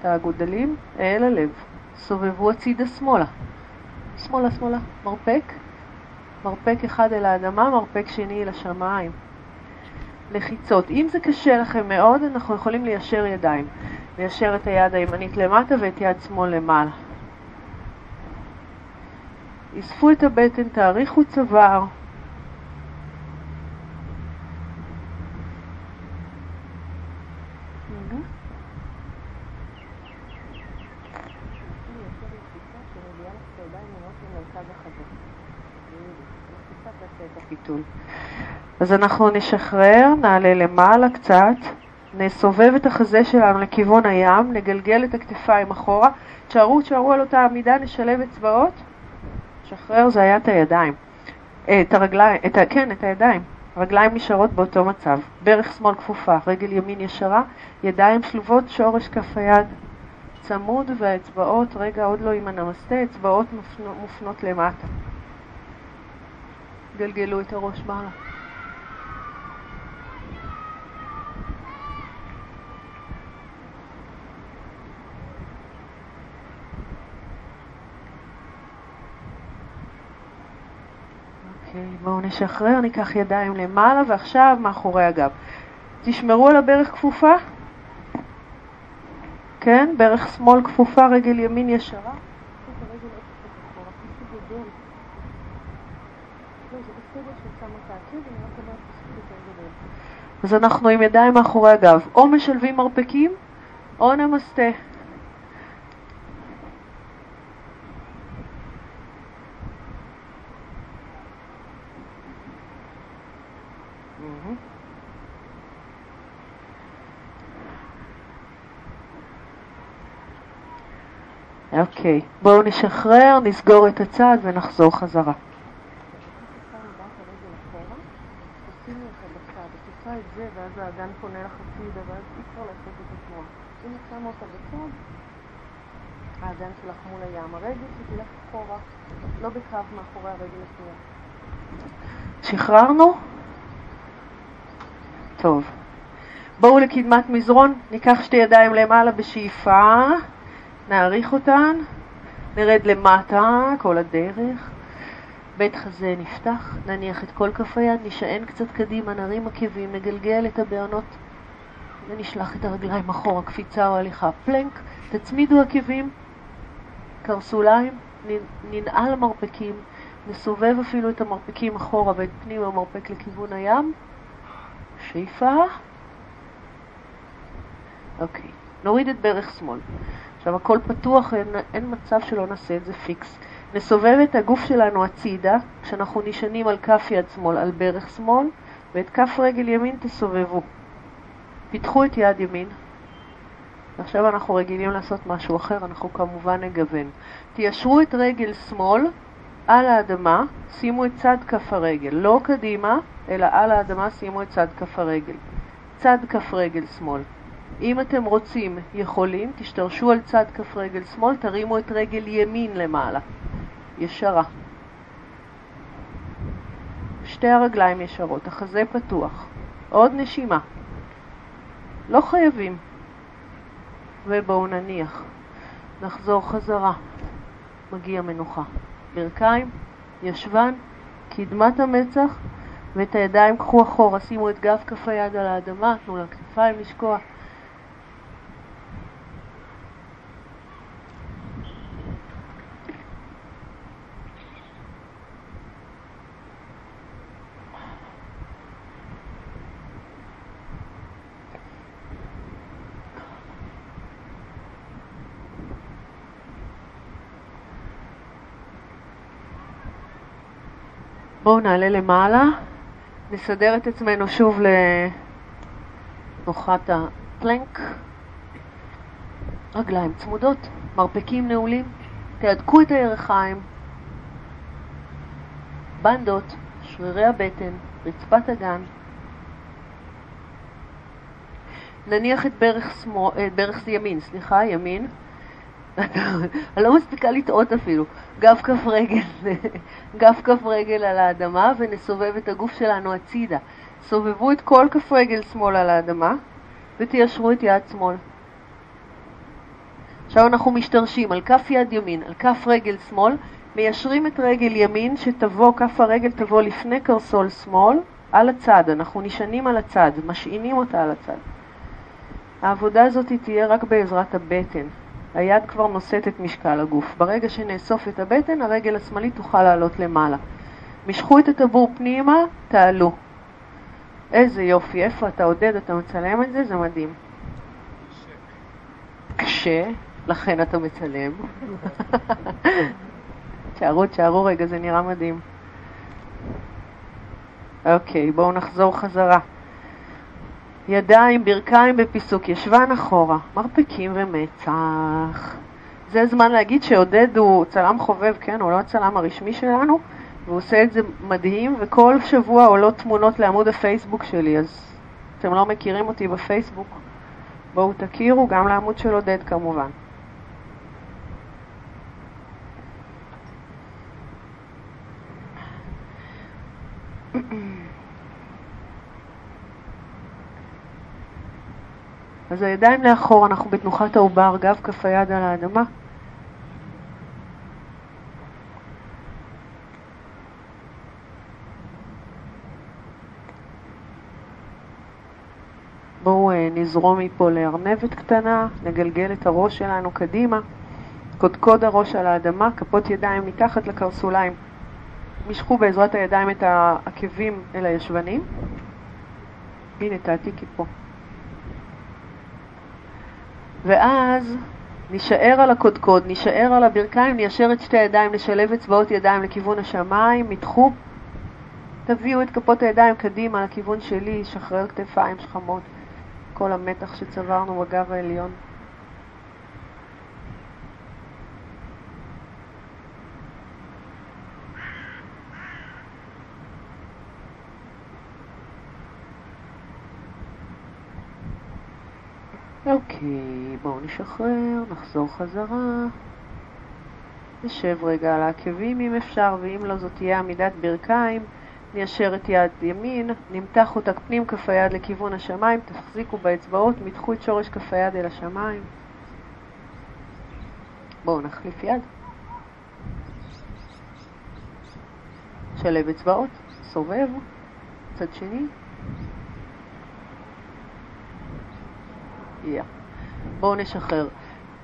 את האגודלים, אל הלב. סובבו הצידה שמאלה. שמאלה, שמאלה. מרפק. מרפק אחד אל האדמה, מרפק שני אל השמיים. לחיצות. אם זה קשה לכם מאוד, אנחנו יכולים ליישר ידיים. ליישר את היד הימנית למטה ואת יד שמאל למעלה. אספו את הבטן, תאריכו צוואר. אז אנחנו נשחרר, נעלה למעלה קצת, נסובב את החזה שלנו לכיוון הים, נגלגל את הכתפיים אחורה, תשארו, תשארו על אותה עמידה, נשלב אצבעות, נשחרר, זה היה את הידיים, אה, את הרגליים, את ה, כן, את הידיים, הרגליים נשארות באותו מצב, ברך שמאל כפופה, רגל ימין ישרה, ידיים שלובות, שורש כף היד, צמוד והאצבעות, רגע עוד לא עם הנמסטה, אצבעות מופנות למטה. גלגלו את הראש מעלה. אוקיי, בואו נשחרר, ניקח ידיים למעלה ועכשיו מאחורי הגב. תשמרו על הברך כפופה. כן, ברך שמאל כפופה, רגל ימין ישרה. אז אנחנו עם ידיים מאחורי הגב, או משלבים מרפקים או נמסטה. אוקיי, בואו נשחרר, נסגור את הצד ונחזור חזרה. שחררנו? טוב. בואו לקדמת מזרון, ניקח שתי ידיים למעלה בשאיפה, נעריך אותן, נרד למטה כל הדרך. בית חזה נפתח, נניח את כל כף היד, נשען קצת קדימה, נרים עקבים, נגלגל את הבעונות ונשלח את הרגליים אחורה, קפיצה או הליכה. פלנק, תצמידו עקבים, קרסוליים, ננעל מרפקים, נסובב אפילו את המרפקים אחורה ואת פנים המרפק לכיוון הים. שאיפה. אוקיי, נוריד את ברך שמאל. עכשיו הכל פתוח, אין, אין מצב שלא נעשה את זה פיקס. נסובב את הגוף שלנו הצידה, כשאנחנו נשענים על כף יד שמאל, על ברך שמאל, ואת כף רגל ימין תסובבו. פיתחו את יד ימין. עכשיו אנחנו רגילים לעשות משהו אחר, אנחנו כמובן נגוון. תיישרו את רגל שמאל על האדמה, שימו את צד כף הרגל, לא קדימה, אלא על האדמה שימו את צד כף הרגל. צד כף רגל שמאל. אם אתם רוצים, יכולים, תשתרשו על צד כף רגל שמאל, תרימו את רגל ימין למעלה. ישרה. שתי הרגליים ישרות, החזה פתוח. עוד נשימה. לא חייבים. ובואו נניח. נחזור חזרה. מגיע מנוחה. ברכיים, ישבן, קדמת המצח, ואת הידיים קחו אחורה, שימו את גב כף היד על האדמה, תנו לכתפיים לשקוע. נעלה למעלה, נסדר את עצמנו שוב לנוחת הפלנק. רגליים צמודות, מרפקים נעולים, תהדקו את הירכיים, בנדות, שרירי הבטן, רצפת הגן. נניח את ברך, שמו, את ברך ימין, סליחה, ימין, אני לא מספיקה לטעות אפילו. גב כף רגל, גב כף רגל על האדמה ונסובב את הגוף שלנו הצידה. סובבו את כל כף רגל שמאל על האדמה ותיישרו את יד שמאל. עכשיו אנחנו משתרשים על כף יד ימין, על כף רגל שמאל, מיישרים את רגל ימין שתבוא, כף הרגל תבוא לפני קרסול שמאל, על הצד, אנחנו נשענים על הצד, משעינים אותה על הצד. העבודה הזאת תהיה רק בעזרת הבטן. היד כבר נושאת את משקל הגוף. ברגע שנאסוף את הבטן, הרגל השמאלית תוכל לעלות למעלה. משכו את הטבור פנימה, תעלו. איזה יופי, איפה אתה עודד, אתה מצלם את זה, זה מדהים. קשה, לכן אתה מצלם. תשארו, תשארו רגע, זה נראה מדהים. אוקיי, בואו נחזור חזרה. ידיים, ברכיים בפיסוק, ישבן אחורה, מרפקים ומצח. זה זמן להגיד שעודד הוא צלם חובב, כן, הוא לא הצלם הרשמי שלנו, והוא עושה את זה מדהים, וכל שבוע עולות תמונות לעמוד הפייסבוק שלי, אז אתם לא מכירים אותי בפייסבוק, בואו תכירו, גם לעמוד של עודד כמובן. אז הידיים לאחור, אנחנו בתנוחת העובר, גב כף היד על האדמה. בואו אה, נזרום מפה לארנבת קטנה, נגלגל את הראש שלנו קדימה, קודקוד הראש על האדמה, כפות ידיים מתחת לקרסוליים. משכו בעזרת הידיים את העקבים אל הישבנים. הנה, תעתיקי פה. ואז נישאר על הקודקוד, נישאר על הברכיים, ניישר את שתי הידיים, נשלב אצבעות ידיים לכיוון השמיים, מתחו, תביאו את כפות הידיים קדימה לכיוון שלי, שחרר כתפיים שכמות, כל המתח שצברנו בגב העליון. אוקיי, בואו נשחרר, נחזור חזרה. נשב רגע על העקבים אם אפשר, ואם לא זאת תהיה עמידת ברכיים. ניישר את יד ימין, נמתח אותה פנים כף היד לכיוון השמיים, תחזיקו באצבעות, מתחו את שורש כף היד אל השמיים. בואו נחליף יד. שלב אצבעות, סובב, צד שני. Yeah. בואו נשחרר.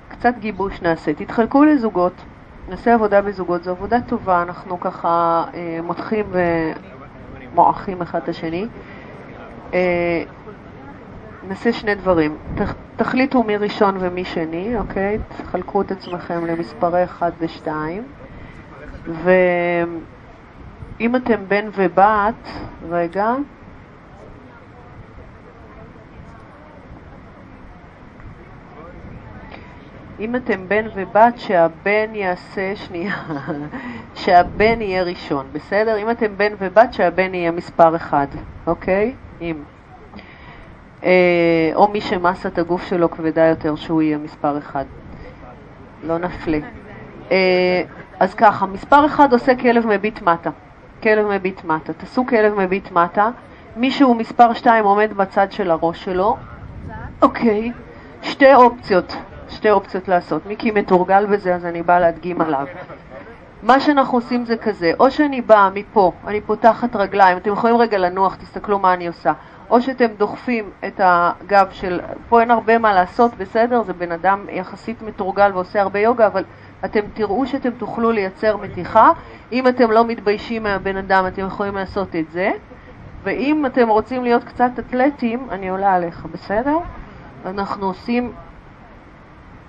קצת גיבוש נעשה. תתחלקו לזוגות, נעשה עבודה בזוגות. זו עבודה טובה, אנחנו ככה אה, מותחים ומועכים אחד את השני. אה, נעשה שני דברים. ת, תחליטו מי ראשון ומי שני, אוקיי? תחלקו את עצמכם למספרי 1 ו-2. ואם אתם בן ובת, רגע, אם אתם בן ובת, שהבן יעשה, שנייה, שהבן יהיה ראשון, בסדר? אם אתם בן ובת, שהבן יהיה מספר אחד, אוקיי? אם. אה, או מי שמסת הגוף שלו כבדה יותר, שהוא יהיה מספר אחד. לא נפלה. אה, אז ככה, מספר אחד עושה כלב מביט מטה. כלב מביט מטה. תעשו כלב מביט מטה. מישהו מספר שתיים עומד בצד של הראש שלו. אוקיי. שתי אופציות. שתי אופציות לעשות. מיקי מתורגל בזה, אז אני באה להדגים עליו. מה שאנחנו עושים זה כזה, או שאני באה מפה, אני פותחת רגליים, אתם יכולים רגע לנוח, תסתכלו מה אני עושה, או שאתם דוחפים את הגב של, פה אין הרבה מה לעשות, בסדר? זה בן אדם יחסית מתורגל ועושה הרבה יוגה, אבל אתם תראו שאתם תוכלו לייצר מתיחה. אם אתם לא מתביישים מהבן אדם, אתם יכולים לעשות את זה. ואם אתם רוצים להיות קצת אתלטים, אני עולה עליך, בסדר? אנחנו עושים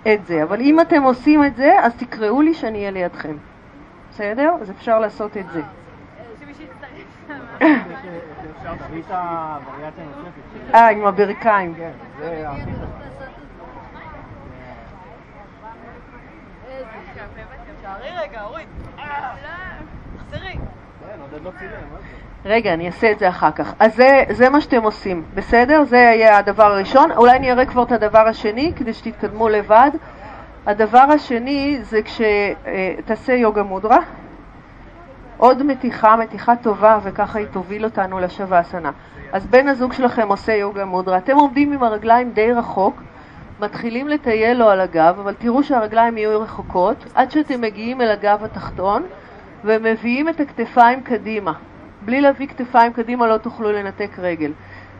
את זה. אבל אם אתם עושים את זה, אז תקראו לי שאני אהיה לידכם. בסדר? אז אפשר לעשות את זה. אה, עם הברכיים. כן, זה הכי רגע, אני אעשה את זה אחר כך. אז זה, זה מה שאתם עושים, בסדר? זה יהיה הדבר הראשון. אולי אני אראה כבר את הדבר השני, כדי שתתקדמו לבד. הדבר השני זה כשתעשה יוגה מודרה. עוד מתיחה, מתיחה טובה, וככה היא תוביל אותנו לשווה-אסנה. אז בן הזוג שלכם עושה יוגה מודרה. אתם עומדים עם הרגליים די רחוק, מתחילים לטייל לו על הגב, אבל תראו שהרגליים יהיו רחוקות, עד שאתם מגיעים אל הגב התחתון, ומביאים את הכתפיים קדימה. בלי להביא כתפיים קדימה לא תוכלו לנתק רגל.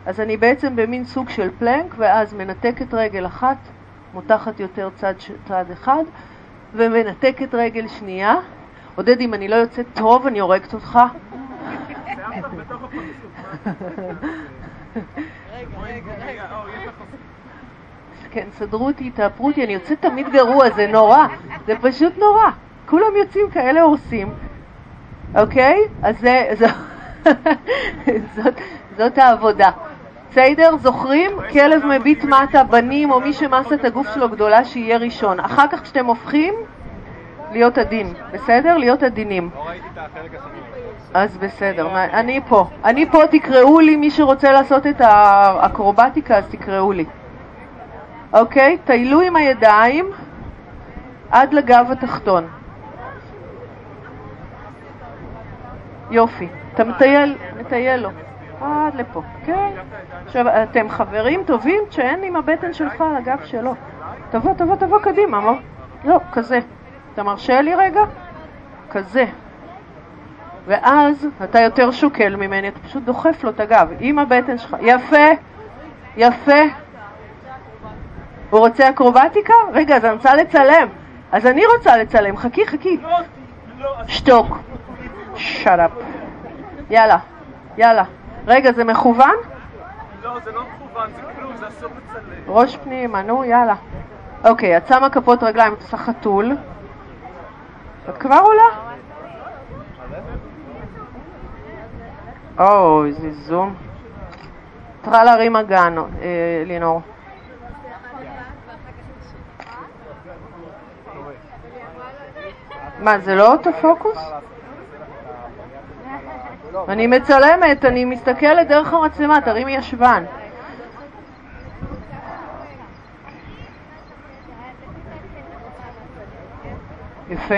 אז אני בעצם במין סוג של פלנק, ואז מנתקת רגל אחת, מותחת יותר צד, צד אחד, ומנתקת רגל שנייה. עודד, אם אני לא יוצאת טוב, אני הורגת אותך. כן, סדרו אותי, תאפרו אותי, אני יוצאת תמיד גרוע, זה נורא, זה פשוט נורא. כולם יוצאים כאלה הורסים, אוקיי? אז זה, זה זאת, זאת העבודה. בסדר? זוכרים? כלב מביט מטה, בנים או מי שמסת הגוף שלו גדולה שיהיה ראשון. אחר כך כשאתם הופכים, להיות עדין, בסדר? להיות עדינים. לא ראיתי את החלק השני. אז בסדר, אני פה. אני פה, תקראו לי, מי שרוצה לעשות את האקרובטיקה, אז תקראו לי. אוקיי? טיילו עם הידיים עד לגב התחתון. יופי. אתה מטייל, מטייל לו. עד לפה, כן. עכשיו, אתם חברים טובים? תשען עם הבטן שלך על הגב שלו. תבוא, תבוא, תבוא קדימה, מה? לא, כזה. אתה מרשה לי רגע? כזה. ואז אתה יותר שוקל ממני, אתה פשוט דוחף לו את הגב עם הבטן שלך. יפה, יפה. הוא רוצה אקרובטיקה? רגע, אז אני רוצה לצלם. אז אני רוצה לצלם. חכי, חכי. שתוק. Shut up. יאללה, יאללה. רגע, זה מכוון? לא, זה לא מכוון, זה כלום, זה אסור לצלם. ראש פנימה, נו, יאללה. אוקיי, את שמה כפות רגליים, את עושה חתול. את כבר עולה? או, איזה זום. צריכה להרים אגן, לינור. מה, זה לא אוטופוקוס? אני מצלמת, אני מסתכלת דרך המצלמה, תרימי ישבן. יפה.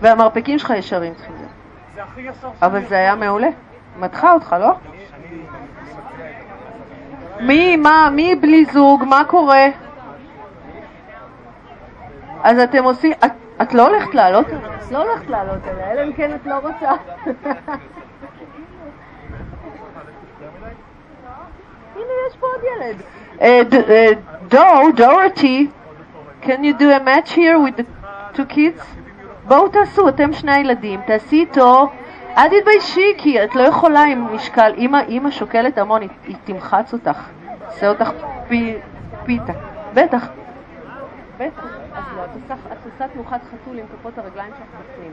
והמרפקים שלך ישרים צריכים להיות. אבל זה היה מעולה. מתחה אותך, לא? מי, מה, מי בלי זוג? מה קורה? אז אתם עושים... את, לא הולכת לעלות? את לא הולכת לעלות אליה, אלא אם כן את לא רוצה. הנה, יש פה עוד ילד. אה, אה, דור, דורותי, can you do a match here with the two kids? בואו תעשו, אתם שני הילדים, תעשי איתו, אל תתביישי כי את לא יכולה עם משקל, אמא, שוקלת המון, היא, תמחץ אותך, תעשה אותך פי, פיתה, בטח, בטח, אז לא, את עושה, את תנוחת חתול עם כפות הרגליים שלך בפנים,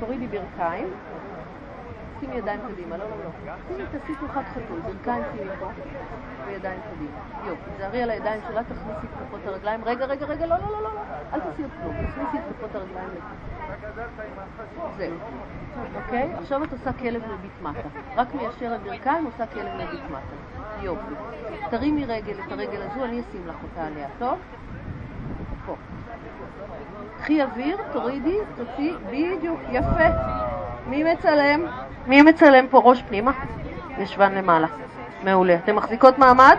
תורידי ברכיים, שימי ידיים קדימה, לא, לא, לא, שימי, תעשי תנוחת חתול, ברכיים שימי פה, וידיים קדימה, יופי, תזהרי על הידיים שלה, תכניסי את כפות הרגליים, רגע, רגע, רגע, לא, לא, לא, לא, לא, אל תעשי עוד כלום, תכניסי את כפות הרגליים. זהו. אוקיי? עכשיו את עושה כלב מביט מטה. רק מיישר הברכיים עושה כלב מביט מטה. יופי. תרימי רגל את הרגל הזו, אני אשים לך אותה עליה, טוב? פה. קחי אוויר, תורידי, תוציאי, בדיוק, יפה. מי מצלם? מי מצלם פה ראש פנימה? ישבן למעלה. מעולה. אתן מחזיקות מעמד?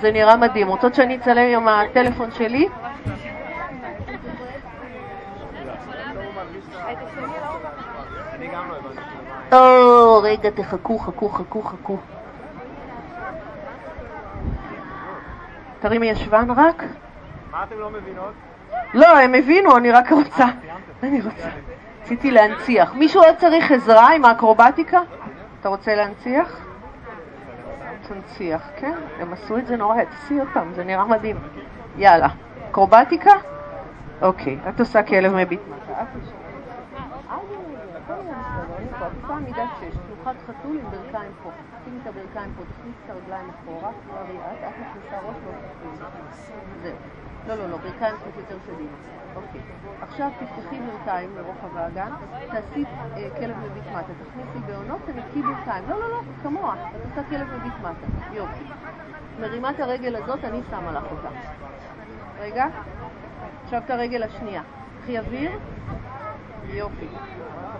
זה נראה מדהים. רוצות שאני אצלם עם הטלפון שלי? או, רגע, תחכו, חכו, חכו, חכו. תרימי ישבן רק? מה אתם לא מבינות? לא, הם הבינו, אני רק רוצה. אני רוצה. רציתי להנציח. מישהו עוד צריך עזרה עם האקרובטיקה? אתה רוצה להנציח? תנציח, כן? הם עשו את זה נורא, תעשי אותם, זה נראה מדהים. יאללה. אקרובטיקה? אוקיי, את עושה כלב מביט מטה. את עושה- את חתול עם ברכיים פה. הברכיים פה, תכניס את הרגליים אחורה, תראי את, מכניסה ראש, לא. זהו. לא, לא, לא, ברכיים קצת יותר קדימה. אוקיי. עכשיו תפתחי ברכיים לרוחב האגן, תעשי אה, כלב מביט מטה, תכניסי בעונות, תנקי ברכיים. לא, לא, לא, כמוה. את עושה כלב מביט מטה. יופי. מרימה את הרגל הזאת, אני שמה לך אותה. רגע. עכשיו את הרגל השנייה. קחי אוויר. יופי.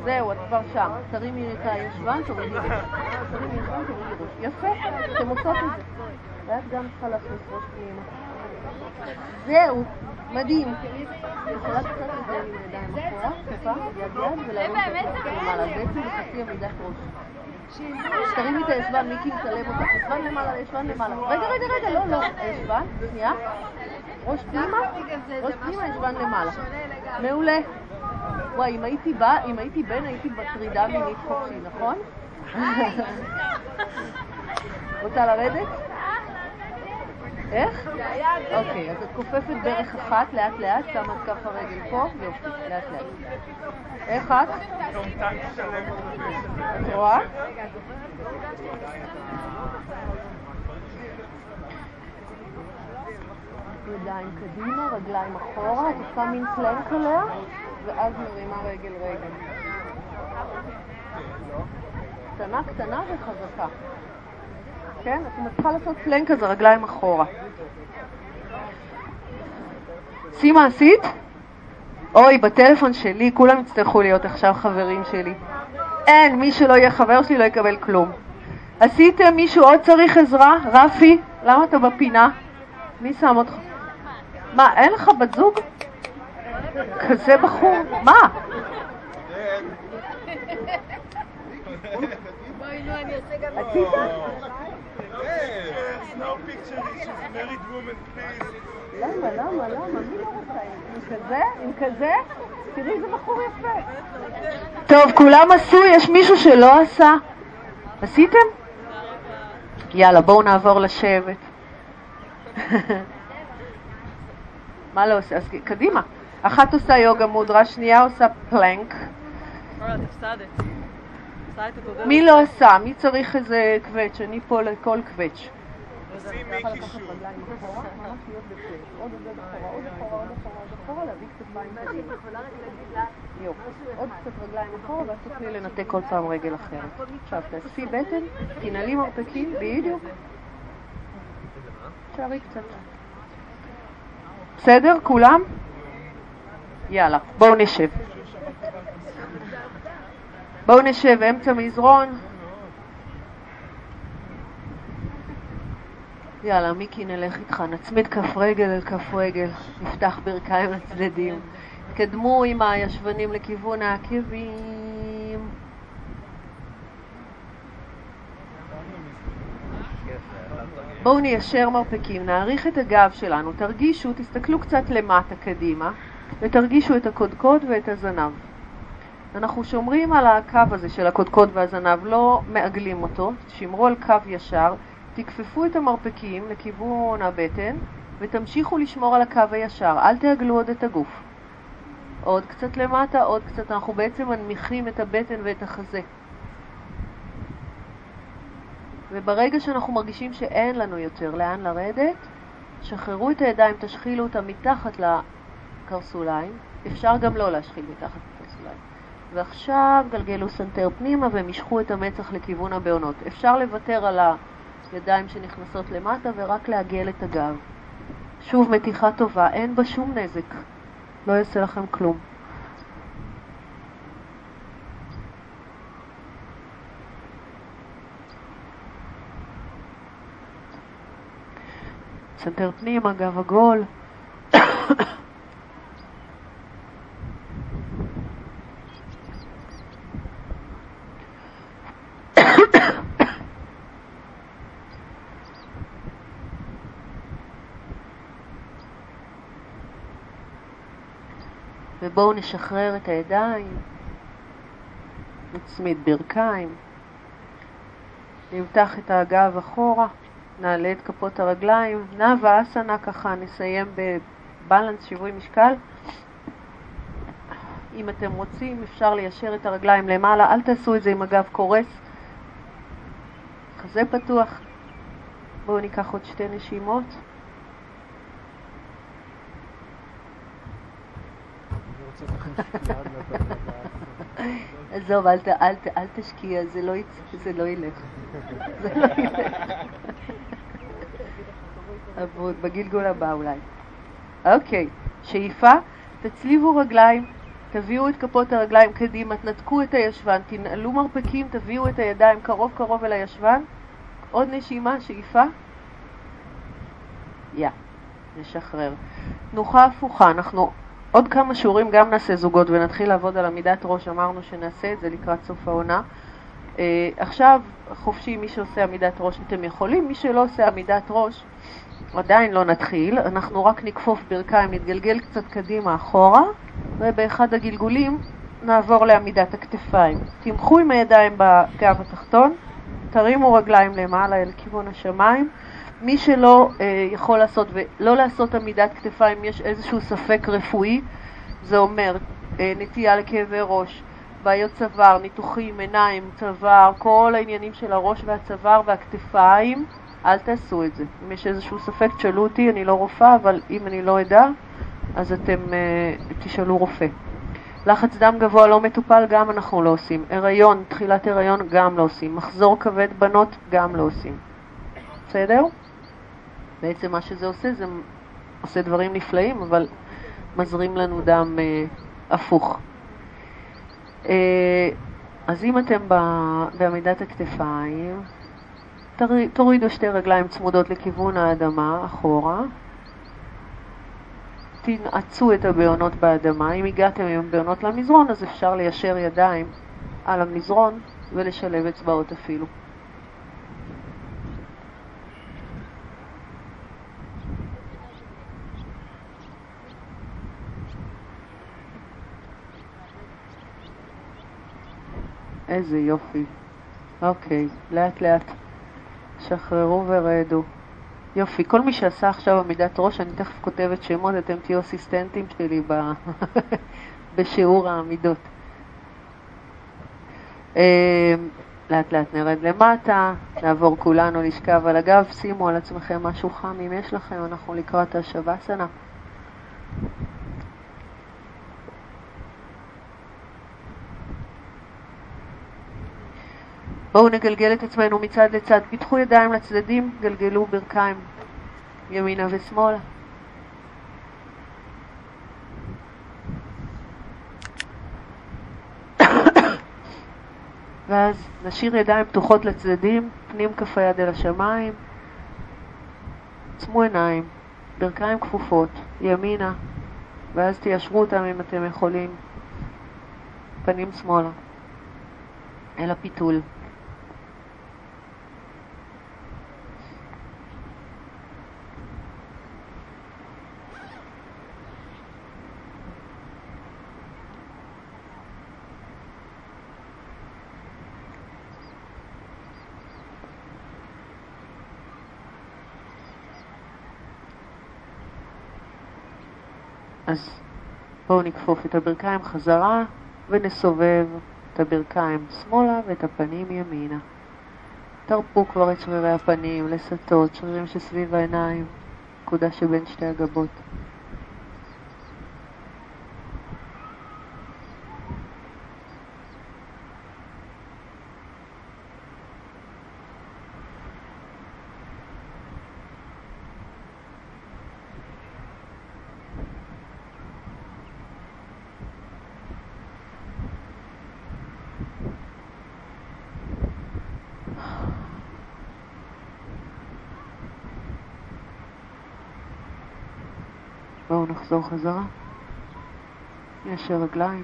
זהו, את כבר שם. תרימי את הישבן, תורידי ראש. תרימי ישבן, תורידי ראש. יפה, אתם עושות את זה. ואת גם צריכה להכניס ראש פנימה. זהו, מדהים. יכולה קצת לזה עם הידיים אחורה, טיפה, יד יד, ולהרים את הכף למעלה. בעצם בחצי עמידת ראש. תרימי את הישבן, מיקי מצלם אותך. ישבן למעלה, ישבן למעלה. רגע, רגע, רגע, לא, לא. הישבן, שנייה. ראש פנימה, ראש פנימה, ישבן למעלה. מעולה. וואי, אם הייתי בא, אם הייתי בן, הייתי בטרידה מינית חופשי, נכון? רוצה לרדת? איך? אוקיי, אז את כופפת ברך אחת לאט לאט, שמה את כף הרגל פה, יופי, לאט לאט. איך את? את רואה? ידיים קדימה, רגליים אחורה, את עושה מין פלנק עליה, ואז מרימה רגל רגל. קטנה קטנה וחזקה. כן? את מצליחה לעשות פלנק כזה, רגליים אחורה. שי מה עשית? אוי, בטלפון שלי כולם יצטרכו להיות עכשיו חברים שלי. אין, מי שלא יהיה חבר שלי לא יקבל כלום. עשיתם? מישהו עוד צריך עזרה? רפי, למה אתה בפינה? מי שם אותך? מה, אין לך בת זוג? כזה בחור, מה? עשית? למה, למה, למה? מי לא רוצה? עם כזה? עם כזה? תראי איזה בחור יפה. טוב, כולם עשו, יש מישהו שלא עשה? עשיתם? יאללה, בואו נעבור לשבת. מה לא עושה? אז קדימה. אחת עושה יוגה מודרה, שנייה עושה פלנק. מי לא עשה? מי צריך איזה קווץ'? אני פה לכל קווץ'. עושים מיקי שוב. עוד קצת רגליים אחורה ואז תוכלי לנתק כל פעם רגל אחרת. עכשיו תאספי בטן, תנעלי מרפקים, בדיוק. תשארי קצת. בסדר? כולם? יאללה, בואו נשב. בואו נשב באמצע מזרון. יאללה, מיקי, נלך איתך. נצמיד כף רגל אל כף רגל, נפתח ברכיים לצדדים. תקדמו עם הישבנים לכיוון העקבים. בואו ניישר מרפקים, נעריך את הגב שלנו, תרגישו, תסתכלו קצת למטה קדימה ותרגישו את הקודקוד ואת הזנב. אנחנו שומרים על הקו הזה של הקודקוד והזנב, לא מעגלים אותו, שמרו על קו ישר, תכפפו את המרפקים לכיוון הבטן ותמשיכו לשמור על הקו הישר, אל תעגלו עוד את הגוף. עוד קצת למטה, עוד קצת, אנחנו בעצם מנמיכים את הבטן ואת החזה. וברגע שאנחנו מרגישים שאין לנו יותר לאן לרדת, שחררו את הידיים, תשחילו אותם מתחת לקרסוליים, אפשר גם לא להשחיל מתחת. ועכשיו גלגלו סנטר פנימה ומשכו את המצח לכיוון הבהונות. אפשר לוותר על הידיים שנכנסות למטה ורק לעגל את הגב. שוב מתיחה טובה, אין בה שום נזק, לא יעשה לכם כלום. סנטר פנימה, גב עגול. ובואו נשחרר את הידיים, נצמיד ברכיים, נמתח את הגב אחורה, נעלה את כפות הרגליים, נאווה אסנה ככה, נסיים בבלנס שיווי משקל. אם אתם רוצים אפשר ליישר את הרגליים למעלה, אל תעשו את זה עם הגב קורס, חזה פתוח. בואו ניקח עוד שתי נשימות. עזוב, אל, אל, אל תשקיע, זה לא, זה לא ילך. זה לא ילך. אבוד, בגלגול הבא אולי. אוקיי, שאיפה, תצליבו רגליים, תביאו את כפות הרגליים קדימה, תנתקו את הישבן, תנעלו מרפקים, תביאו את הידיים קרוב קרוב אל הישבן. עוד נשימה, שאיפה. יא, נשחרר. תנוחה הפוכה, אנחנו עוד כמה שיעורים גם נעשה זוגות ונתחיל לעבוד על עמידת ראש, אמרנו שנעשה את זה לקראת סוף העונה. Uh, עכשיו, חופשי, מי שעושה עמידת ראש אתם יכולים, מי שלא עושה עמידת ראש, עדיין לא נתחיל, אנחנו רק נכפוף ברכיים, נתגלגל קצת קדימה אחורה, ובאחד הגלגולים נעבור לעמידת הכתפיים. תמכו עם הידיים בגב התחתון, תרימו רגליים למעלה אל כיוון השמיים. מי שלא אה, יכול לעשות ולא לעשות עמידת כתפיים, יש איזשהו ספק רפואי, זה אומר אה, נטייה לכאבי ראש, בעיות צוואר, ניתוחים, עיניים, צוואר, כל העניינים של הראש והצוואר והכתפיים, אל תעשו את זה. אם יש איזשהו ספק, תשאלו אותי, אני לא רופאה, אבל אם אני לא אדע, אז אתם אה, תשאלו רופא. לחץ דם גבוה לא מטופל, גם אנחנו לא עושים. הריון, תחילת הריון, גם לא עושים. מחזור כבד בנות, גם לא עושים. בסדר? בעצם מה שזה עושה, זה עושה דברים נפלאים, אבל מזרים לנו דם אה, הפוך. אה, אז אם אתם בעמידת הכתפיים, תורידו שתי רגליים צמודות לכיוון האדמה, אחורה. תנעצו את הבעונות באדמה. אם הגעתם עם הבעונות למזרון, אז אפשר ליישר ידיים על המזרון ולשלב אצבעות אפילו. איזה יופי. אוקיי, לאט לאט. שחררו ורדו. יופי, כל מי שעשה עכשיו עמידת ראש, אני תכף כותבת שמות, אתם תהיו אסיסטנטים שלי ב... בשיעור העמידות. אה, לאט לאט נרד למטה, נעבור כולנו לשכב על הגב, שימו על עצמכם משהו חם אם יש לכם, אנחנו לקראת השבסנה. בואו נגלגל את עצמנו מצד לצד, פיתחו ידיים לצדדים, גלגלו ברכיים ימינה ושמאלה. ואז נשאיר ידיים פתוחות לצדדים, פנים כף היד אל השמיים, עצמו עיניים, ברכיים כפופות, ימינה, ואז תיישרו אותם אם אתם יכולים, פנים שמאלה, אל הפיתול. אז בואו נכפוף את הברכיים חזרה ונסובב את הברכיים שמאלה ואת הפנים ימינה. תרפו כבר את שרירי הפנים, לסטות, שרירים שסביב העיניים, נקודה שבין שתי הגבות. בואו נחזור חזרה. ניישר רגליים.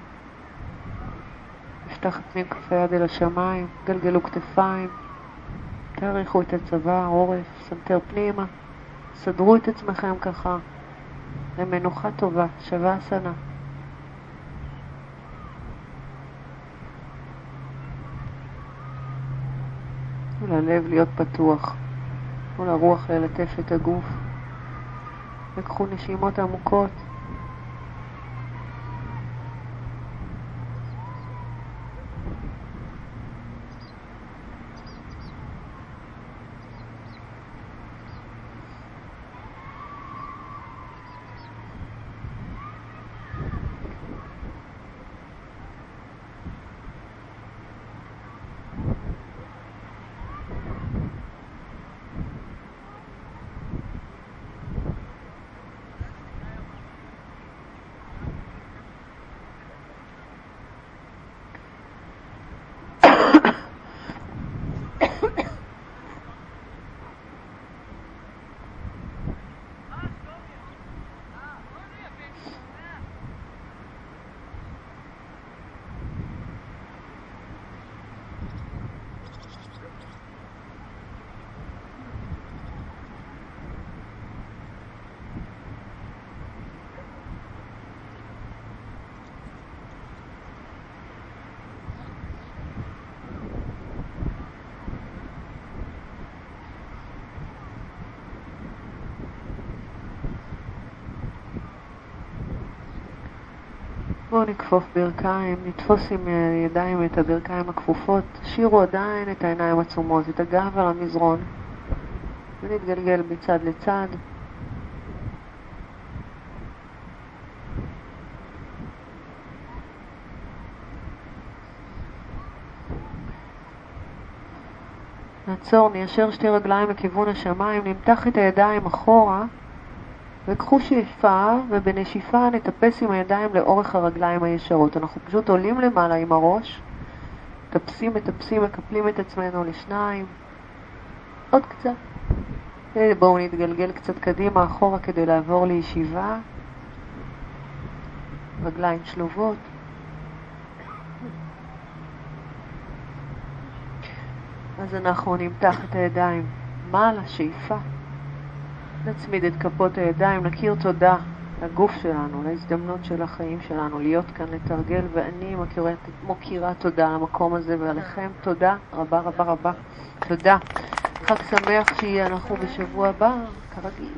נפתח את פנים כף היד אל השמיים, גלגלו כתפיים, תאריכו את הצוואר, עורף, סנטר פנימה, סדרו את עצמכם ככה למנוחה טובה, שוואסנה. וללב להיות פתוח, ולרוח ללטף את הגוף. לקחו נשימות עמוקות. נכפוף ברכיים, נתפוס עם אה, ידיים את הברכיים הכפופות, תשאירו עדיין את העיניים עצומות, את הגב על המזרון, ונתגלגל מצד לצד. נעצור, ניישר שתי רגליים לכיוון השמיים, נמתח את הידיים אחורה וקחו שאיפה, ובנשיפה נטפס עם הידיים לאורך הרגליים הישרות. אנחנו פשוט עולים למעלה עם הראש, מטפסים, מטפסים, מקפלים את עצמנו לשניים. עוד קצת. בואו נתגלגל קצת קדימה, אחורה, כדי לעבור לישיבה. רגליים שלובות. אז אנחנו נמתח את הידיים מעלה, שאיפה. נצמיד את כפות הידיים, נכיר תודה לגוף שלנו, להזדמנות של החיים שלנו, להיות כאן, לתרגל, ואני מכירה, מוקירה תודה על המקום הזה ועליכם. תודה רבה רבה רבה. תודה. חג שמח שיהיה אנחנו בשבוע הבא, כרגיל.